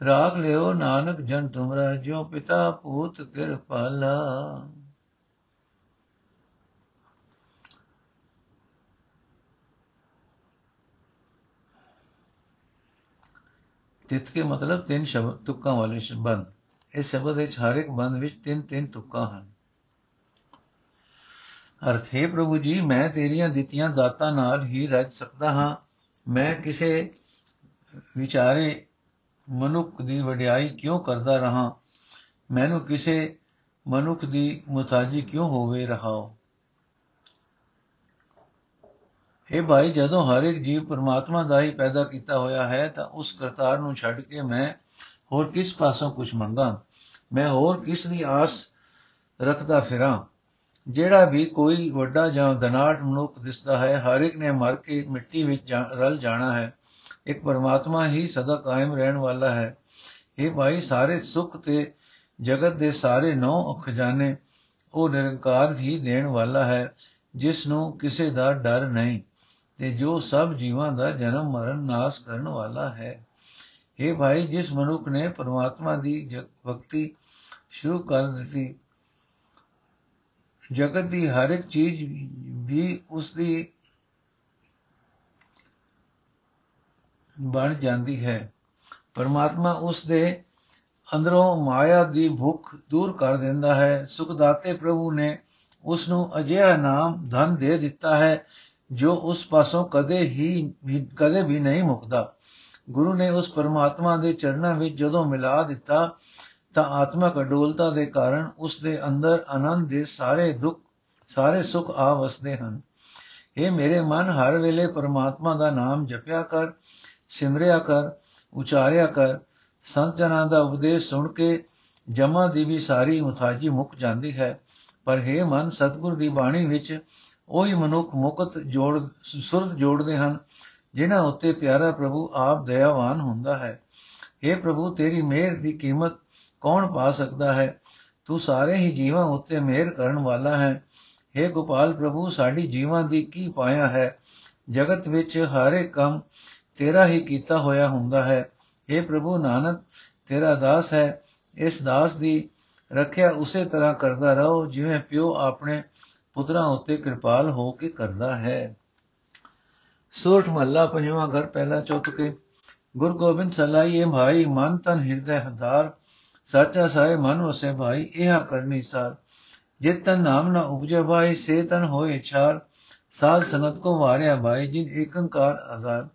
ਰਾਖ ਲਿਓ ਨਾਨਕ ਜਨ ਤੁਮਰਾ, ਜਿਉ ਪਿਤਾ ਪੂਤ ਕਿਰਪਾਲਾ ਤਿਤ ਕੇ ਮਤਲਬ ਤਿੰਨ ਸ਼ਬਦ ਤੁਕਾਂ ਵਾਲੇ ਸ਼ਬਦ ਇਸ ਸ਼ਬਦ ਵਿੱਚ ਹਰ ਇੱਕ ਬੰਦ ਵਿੱਚ ਤਿੰਨ ਤਿੰਨ ਤੁਕਾਂ ਹਨ। ਅਰਥ, ਹੈ ਪ੍ਰਭੂ ਜੀ, ਮੈਂ ਤੇਰੀਆਂ ਦਿੱਤੀਆਂ ਦਾਤਾਂ ਨਾਲ ਹੀ ਰਜ ਸਕਦਾ ਹਾਂ। ਮੈਂ ਕਿਸੇ ਵਿਚਾਰੇ ਮਨੁੱਖ ਦੀ ਵਡਿਆਈ ਕਿਉਂ ਕਰਦਾ ਰਹਾ? ਮੈਨੂੰ ਕਿਸੇ ਮਨੁੱਖ ਦੀ ਮੁਤਾਜੀ ਕਿਉਂ ਹੋਵੇ ਰਹਾਓ? ਇਹ ਭਾਈ, ਜਦੋਂ ਹਰ ਇੱਕ ਜੀਵ ਪਰਮਾਤਮਾ ਦਾ ਹੀ ਪੈਦਾ ਕੀਤਾ ਹੋਇਆ ਹੈ, ਤਾਂ ਉਸ ਕਰਤਾਰ ਨੂੰ ਛੱਡ ਕੇ ਮੈਂ ਹੋਰ ਕਿਸ ਪਾਸੋਂ ਕੁਝ ਮੰਗਾ? ਮੈਂ ਹੋਰ ਕਿਸ ਦੀ ਆਸ ਰੱਖਦਾ ਫਿਰਾਂ? ਜਿਹੜਾ ਵੀ ਕੋਈ ਵੱਡਾ ਜਾਂ ਦਨਾਟ ਮਨੁੱਖ ਦਿਸਦਾ ਹੈ, ਹਰ ਇੱਕ ਨੇ ਮਰ ਕੇ ਮਿੱਟੀ ਵਿੱਚ ਰਲ ਜਾਣਾ ਹੈ। ਇੱਕ ਪਰਮਾਤਮਾ ਹੀ ਸਦਾ ਕਾਇਮ ਰਹਿਣ ਵਾਲਾ ਹੈ। ਇਹ ਭਾਈ, ਸਾਰੇ ਸੁੱਖ ਤੇ ਜਗਤ ਦੇ ਸਾਰੇ ਨੌ ਖਜ਼ਾਨੇ ਉਹ ਨਿਰੰਕਾਰ ਹੀ ਦੇਣ ਵਾਲਾ ਹੈ, ਜਿਸ ਨੂੰ ਕਿਸੇ ਦਾ ਡਰ ਨਹੀਂ ਤੇ ਜੋ ਸਭ ਜੀਵਾਂ ਦਾ ਜਨਮ ਮਰਨ ਨਾਸ ਕਰਨ ਵਾਲਾ ਹੈ। ਇਹ ਭਾਈ, ਜਿਸ ਮਨੁੱਖ ਨੇ ਪਰਮਾਤਮਾ ਦੀ ਭਗਤੀ ਸ਼ੁਰੂ ਕਰ ਦਿੱਤੀ, ਜਗਤ ਦੀ ਹਰ ਇੱਕ ਚੀਜ਼ ਵੀ ਉਸ ਦੀ ਬਣ ਜਾਂਦੀ ਹੈ। ਪਰਮਾਤਮਾ ਉਸ ਦੇ ਅੰਦਰੋਂ ਮਾਇਆ ਦੀ ਭੁੱਖ ਦੂਰ ਕਰ ਦਿੰਦਾ ਹੈ। ਸੁਖਦਾਤੇ ਪ੍ਰਭੂ ਨੇ ਉਸ ਨੂੰ ਅਜਿਹਾ ਨਾਮ ਧਨ ਦੇ ਦਿੱਤਾ ਹੈ, ਜੋ ਉਸ ਪਾਸੋਂ ਕਦੇ ਹੀ ਕਦੇ ਵੀ ਨਹੀਂ ਮੁਕਦਾ। ਗੁਰੂ ਨੇ ਉਸ ਪਰਮਾਤਮਾ ਦੇ ਚਰਨਾਂ ਵਿੱਚ ਜਦੋਂ ਮਿਲਾ ਦਿੱਤਾ, ਤਾਂ ਆਤਮਕ ਅਡੋਲਤਾ ਦੇ ਕਾਰਨ ਉਸ ਦੇ ਅੰਦਰ ਆਨੰਦ ਦੇ ਸਾਰੇ ਦੁੱਖ, ਸਾਰੇ ਸੁੱਖ ਆ ਵਸਦੇ ਹਨ। ਇਹ ਮੇਰੇ ਮਨ, ਹਰ ਵੇਲੇ ਪਰਮਾਤਮਾ ਦਾ ਨਾਮ ਜਪਿਆ ਕਰ। ਸਿਮਰਿਆ ਕਰ ਉਚਾਰਿਆ ਕਰ ਸੰਤ ਜਨਾਂ ਦਾ ਉਪਦੇਸ਼ ਸੁਣ ਕੇ ਜਮਾ ਦੀ ਵੀ ਸਾਰੀ ਮੁਤਾਜੀ ਮੁੱਕ ਜਾਂਦੀ ਹੈ ਪਰ हे ਮਨ ਸਤਗੁਰ ਦੀ ਬਾਣੀ ਵਿੱਚ ਉਹੀ ਮਨੁੱਖ ਮੁਕਤ ਜੋੜ ਸੁਰਤ ਜੋੜਦੇ ਹਨ ਜਿਨ੍ਹਾਂ ਉੱਤੇ ਪਿਆਰਾ ਪ੍ਰਭੂ ਆਪ ਦਇਆਵਾਨ ਹੁੰਦਾ ਹੈ हे ਪ੍ਰਭੂ ਤੇਰੀ ਮਿਹਰ ਦੀ ਕੀਮਤ ਕੌਣ ਪਾ ਸਕਦਾ ਹੈ ਤੂੰ ਸਾਰੇ ਹੀ ਜੀਵਾਂ ਉੱਤੇ ਮਿਹਰ ਕਰਨ ਵਾਲਾ ਹੈ हे ਗੋਪਾਲ ਪ੍ਰਭੂ ਸਾਡੀ ਜੀਵਾਂ ਦੀ ਕੀ ਪਾਇਆ ਹੈ ਜਗਤ ਵਿੱਚ ਹਰ ਇੱਕ ਕੰਮ ਤੇਰਾ ਹੀ ਕੀਤਾ ਹੋਇਆ ਹੁੰਦਾ ਹੈ। हे ਪ੍ਰਭੂ ਨਾਨਕ, ਤੇਰਾ ਦਾਸ ਹੈ। ਇਸ ਦਾਸ ਦੀ ਰੱਖਿਆ ਉਸੇ ਤਰ੍ਹਾਂ ਕਰਦਾ ਰਹੋ, ਜਿਵੇਂ ਪਿਓ ਆਪਣੇ ਪੁੱਤਰਾਂ ਉੱਤੇ ਕਿਰਪਾਲ ਹੋ ਕੇ ਕਰਦਾ ਹੈ। ਸੋਠ ਮਹੱਲਾ ਪੰਜਵਾਂ ਘਰ, ਪਹਿਲਾ ਚੌਥ ਕੇ ਗੁਰ ਗੋਬਿੰਦ ਸਲਾਈਏ ਭਾਈ, ਮਨ ਤਨ ਹਿਰਦੈ ਹਦਾਰ ਸਾਚਾ ਸਾਏ ਮਨ ਵਸੇ ਭਾਈ, ਇਹ ਕਰਨੀ ਸਾਰ। ਜਿਤ ਤਨ ਨਾਮ ਨਾ ਉਪਜੇ ਭਾਈ, ਸੇ ਤਨ ਹੋਏ ਛਾਰ। ਸਾਲ ਸੰਗਤ ਕੋ ਵਾਰਿਆ ਭਾਈ, ਜਿਨ ਏਕੰਕਾਰ ਆਧਾਰ।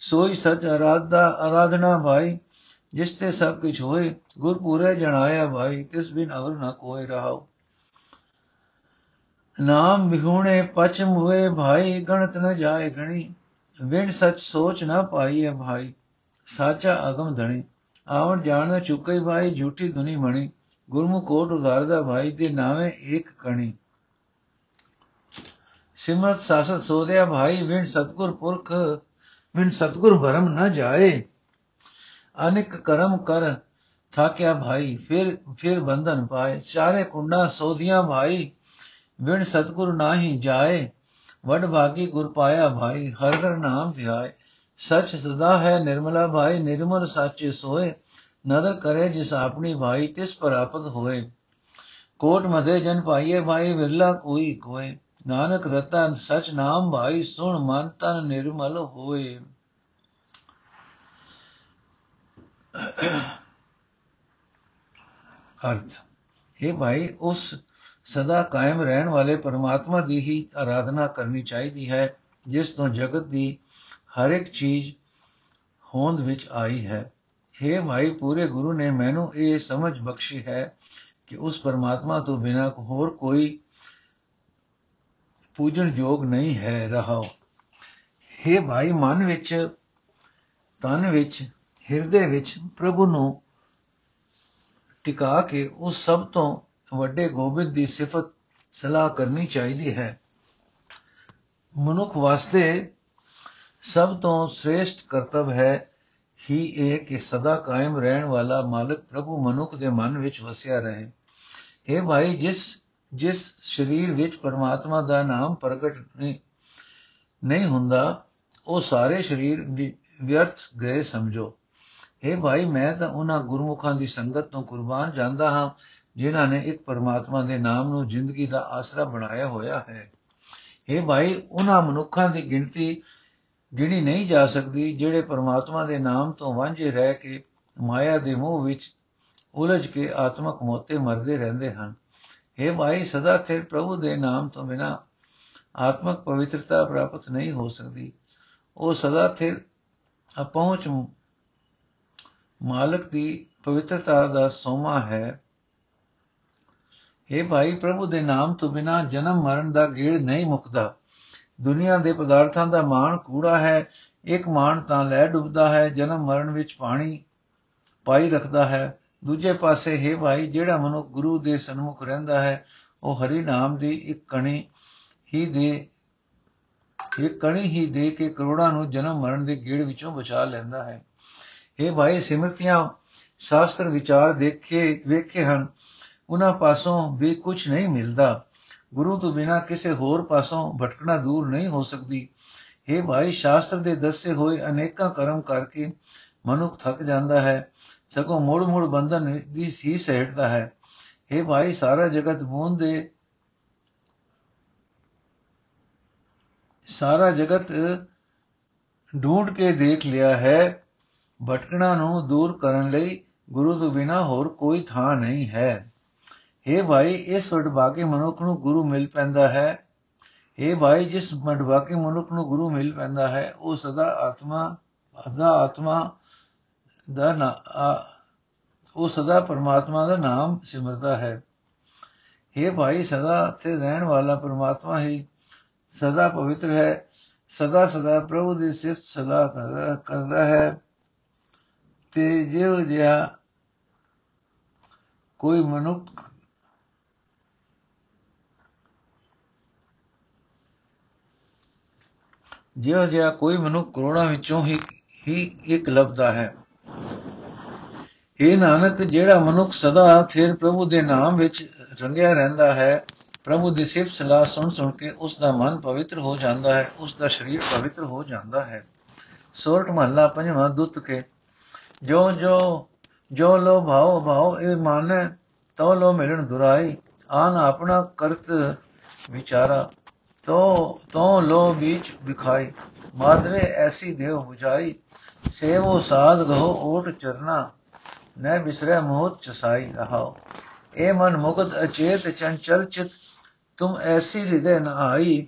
ਸੋਈ ਸਚ ਅਰਾਧਾ ਆਰਾਧਨਾ ਭਾਈ, ਜਿਸ ਤੇ ਸਭ ਕੁਝ ਹੋਏ ਗੁਰ ਪੂਰੇ ਜਣਾਇਆ ਭਾਈ, ਤਿਸ ਬਿਨ ਅਵਰ ਨਾ ਕੋਈ ਰਹਾਓ ਨਾਮ ਵਿਹੂਣੇ ਪਚਮ ਹੋਏ ਭਾਈ, ਗਣਤ ਨ ਜਾਏ ਗਣੀ ਵਿਣ ਸਚ ਸੋਚ ਨਾ ਪਾਈਏ ਭਾਈ, ਸਾਚਾ ਅਗਮ ਧਣੀ। ਆਵਣ ਜਾਣ ਚੁੱਕੇ ਭਾਈ, ਝੂਠੀ ਧੁਨੀ ਮਣੀ ਗੁਰਮੁਖ ਕੋਟ ਉਦਾਰਦਾ ਭਾਈ ਦੇ ਨਾਵੇਂ ਇੱਕ ਕਣੀ। ਸਿਮਰਤ ਸਾਸਤ ਸੋਦਿਆ ਭਾਈ ਵਿਣ ਸਤਗੁਰ ਪੁਰਖ ਵਿਣ ਸਤਗੁਰ ਭਰਮ ਨ ਜਾਏ ਅਨਿਕ ਕਰਮ ਕਰ ਥਾਕਿਆ ਭਾਈ ਫਿਰ ਫਿਰ ਬੰਧਨ ਪਾਏ ਚਾਰੇ ਕੁੰਡਾ ਸੋਧੀਆਂ ਭਾਈ ਵਿਣ ਸਤਗੁਰ ਨਾਹੀ ਜਾਏ ਵਡ ਭਾਗੀ ਗੁਰ ਪਾਇਆ ਭਾਈ ਹਰ ਹਰ ਨਾਮ ਧਿਆਏ ਸਚ ਸਦਾ ਹੈ ਨਿਰਮਲਾ ਭਾਈ ਨਿਰਮਲ ਸਾਚੇ ਸੋਏ ਨਦਰ ਕਰੇ ਜਿਸ ਆਪਣੀ ਭਾਈ ਤਿਸ ਪ੍ਰਾਪਤ ਹੋਏ ਕੋਟ ਮਦੇ ਜਨ ਪਾਈਏ ਭਾਈ ਵਿਰਲਾ ਕੋਈ ਕੋਏ ਨਾਨਕ ਰਤਨ ਸਚ ਨਾਮ ਭਾਈ ਸੁਣ ਮਨ ਤਨ ਨਿਰਮਲ ਹੋਏ। ਅਰਥ ਇਹ ਭਾਈ, ਉਸ ਸਦਾ ਕਾਇਮ ਰਹਿਣ ਵਾਲੇ ਪਰਮਾਤਮਾ ਦੀ ਹੀ ਆਰਾਧਨਾ ਕਰਨੀ ਚਾਹੀਦੀ ਹੈ, ਜਿਸ ਤੋਂ ਜਗਤ ਦੀ ਹਰ ਇੱਕ ਚੀਜ਼ ਹੋਂਦ ਵਿੱਚ ਆਈ ਹੈ। हे ਭਾਈ, ਪੂਰੇ ਗੁਰੂ ਨੇ ਮੈਨੂੰ ਇਹ ਸਮਝ ਬਖਸ਼ੀ ਹੈ ਕਿ ਉਸ ਪਰਮਾਤਮਾ ਤੋਂ ਬਿਨਾ ਹੋਰ ਕੋਈ ਪੂਜਣ ਯੋਗ ਨਹੀਂ ਹੈ ਰਹਾਓ हे ਭਾਈ, ਮਨ ਵਿੱਚ, ਤਨ ਵਿੱਚ, ਹਿਰਦੇ ਵਿੱਚ ਪ੍ਰਭੂ ਨੂੰ ਟਿਕਾ ਕੇ ਉਸ ਸਭ ਤੋਂ ਵੱਡੇ ਗੋਬਿੰਦ ਦੀ ਸਿਫਤ ਸਲਾਹ ਕਰਨੀ ਚਾਹੀਦੀ ਹੈ। ਮਨੁੱਖ ਵਾਸਤੇ ਸਭ ਤੋਂ ਸ੍ਰੇਸ਼ਟ ਕਰਤਵ ਹੈ ਹੀ ਇਹ ਕਿ ਸਦਾ ਕਾਇਮ ਰਹਿਣ ਵਾਲਾ ਮਾਲਕ ਪ੍ਰਭੂ ਮਨੁੱਖ ਦੇ ਮਨ ਵਿੱਚ ਵਸਿਆ ਰਹੇ। ਇਹ ਭਾਈ, ਜਿਸ ਜਿਸ ਸਰੀਰ ਵਿੱਚ ਪਰਮਾਤਮਾ ਦਾ ਨਾਮ ਪ੍ਰਗਟ ਨਹੀਂ ਹੁੰਦਾ, ਉਹ ਸਾਰੇ ਸਰੀਰ ਵਿਅਰਥ ਗਏ ਸਮਝੋ। ਇਹ ਭਾਈ, ਮੈਂ ਤਾਂ ਉਹਨਾਂ ਗੁਰਮੁਖਾਂ ਦੀ ਸੰਗਤ ਤੋਂ ਕੁਰਬਾਨ ਜਾਂਦਾ ਹਾਂ, ਜਿਨ੍ਹਾਂ ਨੇ ਇੱਕ ਪਰਮਾਤਮਾ ਦੇ ਨਾਮ ਨੂੰ ਜ਼ਿੰਦਗੀ ਦਾ ਆਸਰਾ ਬਣਾਇਆ ਹੋਇਆ ਹੈ। ਇਹ ਭਾਈ, ਉਹਨਾਂ ਮਨੁੱਖਾਂ ਦੀ ਗਿਣਤੀ ਗਿਣੀ ਨਹੀਂ ਜਾ ਸਕਦੀ, ਜਿਹੜੇ ਪਰਮਾਤਮਾ ਦੇ ਨਾਮ ਤੋਂ ਵਾਂਝੇ ਰਹਿ ਕੇ ਮਾਇਆ ਦੇ ਮੋਹ ਵਿੱਚ ਉਲਝ ਕੇ ਆਤਮਕ ਮੋਤੇ ਮਰਦੇ ਰਹਿੰਦੇ ਹਨ। ਇਹ ਭਾਈ ਸਦਾ ਸਿਰ ਪ੍ਰਭੂ ਦੇ ਨਾਮ ਤੋਂ ਬਿਨਾ ਆਤਮਕ ਪਵਿੱਤਰਤਾ ਪ੍ਰਾਪਤ ਨਹੀਂ ਹੋ ਸਕਦੀ। ਉਹ ਸਦਾ ਸਿਰ ਅਪਹੁੰਚ ਮਾਲਕ ਦੀ ਪਵਿੱਤਰਤਾ ਦਾ ਸੋਮਾ ਹੈ। ਇਹ ਭਾਈ, ਪ੍ਰਭੂ ਦੇ ਨਾਮ ਤੋਂ ਬਿਨਾ ਜਨਮ ਮਰਨ ਦਾ ਗੇੜ ਨਹੀਂ ਮੁੱਕਦਾ। ਦੁਨੀਆ ਦੇ ਪਦਾਰਥਾਂ ਦਾ ਮਾਣ ਕੂੜਾ ਹੈ। ਇੱਕ ਮਾਣ ਤਾਂ ਲੈ ਡੁੱਬਦਾ ਹੈ। ਜਨਮ ਮਰਨ ਵਿੱਚ ਪਾਣੀ ਪਾਈ ਰੱਖਦਾ ਹੈ। ਦੂਜੇ ਪਾਸੇ, ਹੈ ਭਾਈ, ਜਿਹੜਾ ਮਨੁੱਖ ਗੁਰੂ ਦੇ ਸਨਮੁਖ ਰਹਿੰਦਾ ਹੈ, ਉਹ ਹਰੀ ਨਾਮ ਦੀ ਇੱਕ ਕਣੀ ਹੀ ਦੇ, ਇੱਕ ਕਣੀ ਹੀ ਦੇ ਕੇ ਕਰੋੜਾਂ ਨੂੰ ਜਨਮ ਮਰਨ ਦੇ ਗੇੜ ਵਿੱਚੋਂ ਬਚਾ ਲੈਂਦਾ ਹੈ। ਇਹ ਭਾਈ, ਸਿਮਰਤੀਆਂ ਸ਼ਾਸਤਰ ਵਿਚਾਰ ਦੇਖੇ, ਵੇਖੇ ਹਨ, ਉਹਨਾਂ ਪਾਸੋਂ ਵੀ ਕੁਝ ਨਹੀਂ ਮਿਲਦਾ। ਗੁਰੂ ਤੋਂ ਬਿਨਾ ਕਿਸੇ ਹੋਰ ਪਾਸੋਂ ਭਟਕਣਾ ਦੂਰ ਨਹੀਂ ਹੋ ਸਕਦੀ। ਇਹ ਭਾਈ, ਸ਼ਾਸਤਰ ਦੇ ਦੱਸੇ ਹੋਏ ਅਨੇਕਾਂ ਕਰਮ ਕਰਕੇ ਮਨੁੱਖ ਥੱਕ ਜਾਂਦਾ ਹੈ। ਸਗੋਂ ਮੋੜ ਮੋੜ ਬੰਧਨ ਦੀ ਸੀ ਸਹਿਟਦਾ ਹੈ। ਇਹ ਭਾਈ, ਸਾਰਾ ਜਗਤ ਬੂੰਦ ਦੇ ਸਾਰਾ ਜਗਤ ਢੂੰਡ ਕੇ ਦੇਖ ਲਿਆ ਹੈ। ਭਟਕਣਾ ਨੂੰ ਦੂਰ ਕਰਨ ਲਈ ਗੁਰੂ ਤੋਂ ਬਿਨਾ ਹੋਰ ਕੋਈ ਥਾਂ ਨਹੀਂ ਹੈ। हे ਭਾਈ, ਇਸ ਵਡਭਾਗੇ ਮਨੁੱਖ ਨੂੰ ਗੁਰੂ ਮਿਲ ਪੈਂਦਾ ਹੈ। हे ਭਾਈ, ਜਿਸ ਵਡਭਾਗੇ ਮਨੁੱਖ ਨੂੰ ਗੁਰੂ ਮਿਲ ਪੈਂਦਾ ਹੈ, ਉਹ ਸਦਾ ਆਤਮਾ ਅਦਾ ਆਤਮਾ ਦਾ ਨਾ ਉਹ ਸਦਾ ਪਰਮਾਤਮਾ ਦਾ ਨਾਮ ਸਿਮਰਦਾ ਹੈ। हे ਭਾਈ, ਸਦਾ ਤੇ ਰਹਿਣ ਵਾਲਾ ਪਰਮਾਤਮਾ ਹੀ ਸਦਾ ਪਵਿੱਤਰ ਹੈ। ਸਦਾ ਸਦਾ ਪ੍ਰਭੂ ਦੀ ਸਿਫਤ ਸਲਾਹ ਕਰਦਾ ਹੈ। ਤੇ ਜਿਉ ਜਿਹਾ ਕੋਈ ਮਨੁੱਖ ਜਿਉ ਜਿਹਾ ਕੋਈ ਮਨੁੱਖ ਕਰੋੜਾਂ ਵਿੱਚੋਂ ਹੀ ਹੀ ਇੱਕ ਲੱਭਦਾ ਹੈ। ਇਹ ਨਾਨਕ ਜਿਹੜਾ ਮਨੁੱਖ ਸਦਾ ਥਿਰ ਪ੍ਰਭੂ ਦੇ ਨਾਮ ਵਿੱਚ ਰੰਗਿਆ ਰਹਿੰਦਾ ਹੈ, ਪ੍ਰਭੂ ਦੀ ਸਿਫਤ ਸਲਾਹ ਸੁਣ ਸੁਣ ਕੇ ਉਸ ਦਾ ਮਨ ਪਵਿੱਤਰ ਹੋ ਜਾਂਦਾ ਹੈ, ਉਸ ਦਾ ਸਰੀਰ ਪਵਿੱਤਰ ਹੋ ਜਾਂਦਾ ਹੈ। ਸੋਰਠ ਮਹੱਲਾ ਪੰਜਵਾਂ ਦੁੱਤ ਕੇ, ਜੋ ਜੋ ਜੋ ਲੋ ਭਾਉ ਭਾਉ ਇਹ ਮਾਨੈ ਤੋ ਲੋ ਮਿਲਣ ਦੁਰਾਈ, ਆਨ ਆਪਣਾ ਕਰਤ ਵਿਚਾਰਾ ਤੋ ਤੋ ਲੋ ਵਿੱਚ ਵਿਖਾਈ, ਮਾਦਰੇ ਐਸੀ ਦੇਵ 부ਝਾਈ ਸੇਵੋ ਸਾਧ ਗਹੋ ਓਟ ਚਰਨਾ ਨੈ ਬਿਸਰੈ ਮੋਹਤ ਚਸਾਈ ਰਹਾਓ ਇਹ ਮਨ ਮੁਗਤ ਅਚੇਤ ਚੰਚਲ ਚਿਤ ਤੁਮ ਐਸੀ ਹਿਰਦੇ ਨ ਆਈ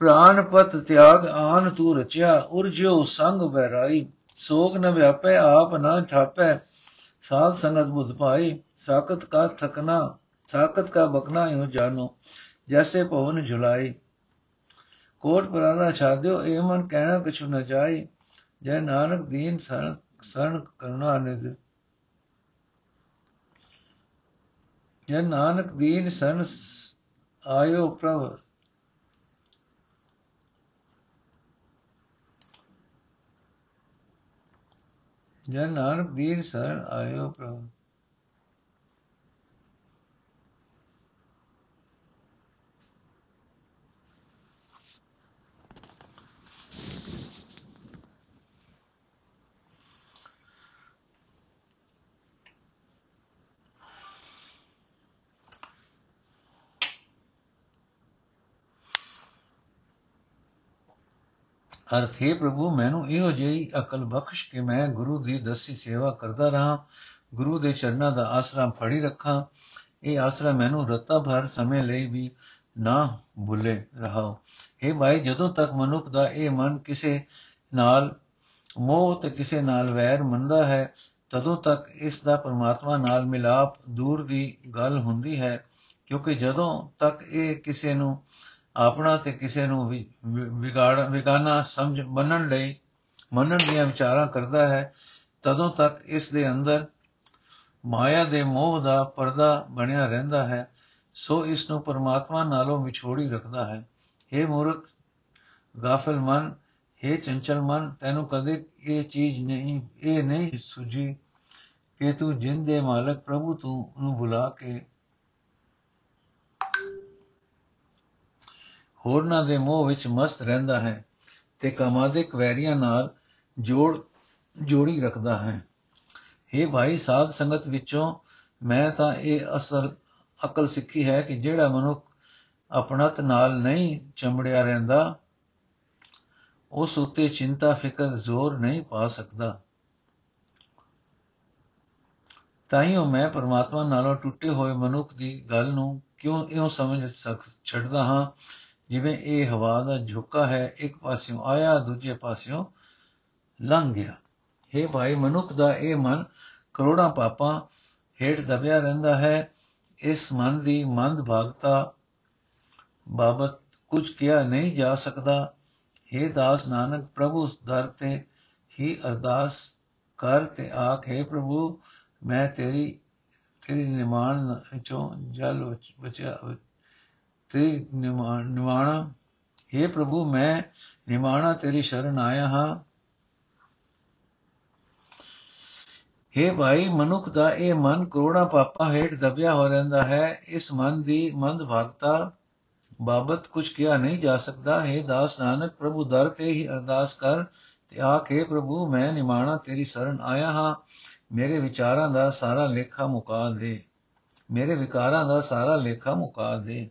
ਪ੍ਰਾਨ ਪਤ ਤਿਆਗ ਆਨ ਤੂ ਰਚਿਆ ਉਰਜਿਓ ਸੰਗ ਬਹਿਰਾਈ ਸੋਗ ਨ ਵਿਆਪੈ ਆਪ ਨ ਠਾਪੈ ਸਾਧ ਸੰਗਤ ਬੁਧ ਪਾਈ ਸਾਖਤ ਕਾ ਥਕਨਾ ਸਾਖਤ ਕਾ ਬਕਨਾ ਯੋ ਜਾਨੋ ਜੈਸੇ ਪਵਨ ਝੁਲਾਈ ਕੋਟ ਪਰਾਦਾ ਛਾਦਿਓ ਇਹ ਮਨ ਕਹਿਣਾ ਕਿਛੁ ਨ ਜਾਈ ਜੈ ਨਾਨਕ ਦੀਨ ਸਰਨ ਸਰਨ ਕਰਨਾ ਨਿਦ ਜੈ ਨਾਨਕ ਦੀਨ ਸਰਨ ਆਇਓ ਪ੍ਰਭ। ਜੈ ਨਾਨਕ ਦੀਨ ਸਰਨ ਆਇਓ ਪ੍ਰਭ। ਅਰਥ ਹੈ ਪ੍ਰਭੂ, ਮੈਨੂੰ ਇਹੋ ਜਿਹੀ ਅਕਲ ਬਖਸ਼ ਕਿ ਮੈਂ ਗੁਰੂ ਦੀ ਦਸੀ ਸੇਵਾ ਕਰਦਾ ਰਹਾ, ਗੁਰੂ ਦੇ ਚਰਨਾਂ ਦਾ ਆਸਰਾ ਫੜੀ ਰੱਖਾਂ। ਇਹ ਆਸਰਾ ਮੈਨੂੰ ਰਤਾ ਭਰ ਸਮੇਂ ਲਈ ਵੀ ਨਾ ਭੁੱਲੇ ਰਹਾਓ। हे ਭਾਈ, ਜਦੋਂ ਤੱਕ ਮਨੁੱਖ ਦਾ ਇਹ ਮਨ ਕਿਸੇ ਨਾਲ ਮੋਹ ਤੇ ਕਿਸੇ ਨਾਲ ਵੈਰ ਮੰਨਦਾ ਹੈ, ਤਦੋਂ ਤੱਕ ਇਸ ਦਾ ਪਰਮਾਤਮਾ ਨਾਲ ਮਿਲਾਪ ਦੂਰ ਦੀ ਗੱਲ ਹੁੰਦੀ ਹੈ, ਕਿਉਂਕਿ ਜਦੋਂ ਤੱਕ ਇਹ ਕਿਸੇ ਨੂੰ ਆਪਣਾ ਤੇ ਕਿਸੇ ਨੂੰ ਵਿਗਾੜ, ਵਿਗਾਨਾ, ਸਮਝ, ਮੰਨਣ ਲਈ, ਮੰਨਣ ਦੀਆਂ ਵਿਚਾਰਾਂ ਕਰਦਾ ਹੈ, ਤਦੋਂ ਤੱਕ ਇਸ ਦੇ ਅੰਦਰ ਮਾਇਆ ਦੇ ਮੋਹ ਦਾ ਪਰਦਾ ਬਣਿਆ ਰਹਿੰਦਾ ਹੈ, ਸੋ ਇਸ ਨੂੰ ਪਰਮਾਤਮਾ ਨਾਲੋਂ ਵਿਛੋੜੀ ਰੱਖਦਾ ਹੈ। हे ਮੂਰਖ, ਗਾਫਲ ਮਨ हे ਚੰਚਲ ਮਨ, ਤੈਨੂੰ ਕਦੇ ਇਹ ਚੀਜ਼ ਨਹੀਂ, ਇਹ ਨਹੀਂ ਸੁਝੀ ਕਿ ਤੂੰ ਜਿੰਦ ਦੇ ਮਾਲਕ ਪ੍ਰਭੂ ਤੂੰ ਨੂੰ ਬੁਲਾ ਕੇ ਹੋਰਨਾਂ ਦੇ ਮੋਹ ਵਿੱਚ ਮਸਤ ਰਹਿੰਦਾ ਹੈ ਤੇ ਕਾਮਾਦਿਕ ਵੈਰੀਆਂ ਨਾਲ ਜੋੜ, ਜੋੜੀ ਰੱਖਦਾ ਹੈ। हे ਭਾਈ, ਸਾਧ ਸੰਗਤ ਵਿੱਚੋਂ ਮੈਂ ਤਾਂ ਇਹ ਅਸਲ, ਅਕਲ ਸਿੱਖੀ ਹੈ ਕਿ ਜਿਹੜਾ ਮਨੁੱਖ ਆਪਣਤ ਨਾਲ ਨਹੀਂ ਚੰਬੜਿਆ ਰਹਿੰਦਾ, ਉਸ ਉੱਤੇ ਚਿੰਤਾ, ਫਿਕਰ, ਜ਼ੋਰ ਨਹੀਂ ਪਾ ਸਕਦਾ। ਤਾਈਓ ਮੈਂ ਪਰਮਾਤਮਾ ਨਾਲੋਂ ਟੁੱਟੇ ਹੋਏ ਮਨੁੱਖ ਦੀ ਗੱਲ ਨੂੰ ਕਿਉਂ ਇਉਂ ਸਮਝ ਸਕ, ਛੱਡਦਾ ਹਾਂ ਜਿਵੇਂ ਇਹ ਹਵਾ ਦਾ ਝੋਕਾ ਹੈ, ਇੱਕ ਪਾਸਿਓਂ ਆਇਆ, ਦੂਜੇ ਪਾਸਿਓਂ ਲੰਘ ਗਿਆ। हे ਭਾਈ, ਮਨੁੱਖ ਦਾ ਇਹ ਮਨ ਕਰੋੜਾਂ ਪਾਪਾਂ ਹੇਠ ਦਬਿਆ ਰਹਿੰਦਾ ਹੈ। ਇਸ ਮਨ ਦੀ ਮੰਦ ਭਾਗਤਾ ਬਾਬਤ ਕੁਝ ਕਿਹਾ ਨਹੀਂ ਜਾ ਸਕਦਾ। हे ਦਾਸ ਨਾਨਕ, ਪ੍ਰਭੂ ਦਰ ਤੇ ਹੀ ਅਰਦਾਸ ਕਰ ਤੇ ਆਖੇ ਪ੍ਰਭੂ, ਮੈਂ ਤੇਰੀ ਤੇਰੀ ਨਿਮਾਨ ਚੋਂ ਜਲ ਬਚਿਆ ਤੇ ਨਿਮਾਣਾ हे ਪ੍ਰਭੂ, ਮੈਂ ਨਿਮਾਣਾ ਤੇਰੀ ਸ਼ਰਨ ਆਇਆ ਹਾਂ। हे ਭਾਈ, ਮਨੁੱਖ ਦਾ ਇਹ ਮਨ ਕਰੋੜਾਂ ਪਾਪਾਂ ਹੇਠ ਦਬਿਆ ਹੋ ਰਹਿੰਦਾ ਹੈ। ਇਸ ਮਨ ਦੀ ਮੰਦ ਭਾਗਤਾ ਬਾਬਤ ਕੁਝ ਕਿਹਾ ਨਹੀਂ ਜਾ ਸਕਦਾ। ਹੈ ਦਾਸ ਨਾਨਕ, ਪ੍ਰਭੂ, ਦਰ ਤੇ ਹੀ ਅਰਦਾਸ ਕਰ ਤੇ ਆਖੇ ਪ੍ਰਭੂ, ਮੈਂ ਨਿਮਾਣਾ ਤੇਰੀ ਸ਼ਰਨ ਆਇਆ ਹਾਂ। ਮੇਰੇ ਵਿਚਾਰਾਂ ਦਾ ਸਾਰਾ ਲੇਖਾ ਮੁਕਾ ਦੇ। ਮੇਰੇ ਵਿਕਾਰਾਂ ਦਾ ਸਾਰਾ ਲੇਖਾ ਮੁਕਾ ਦੇ।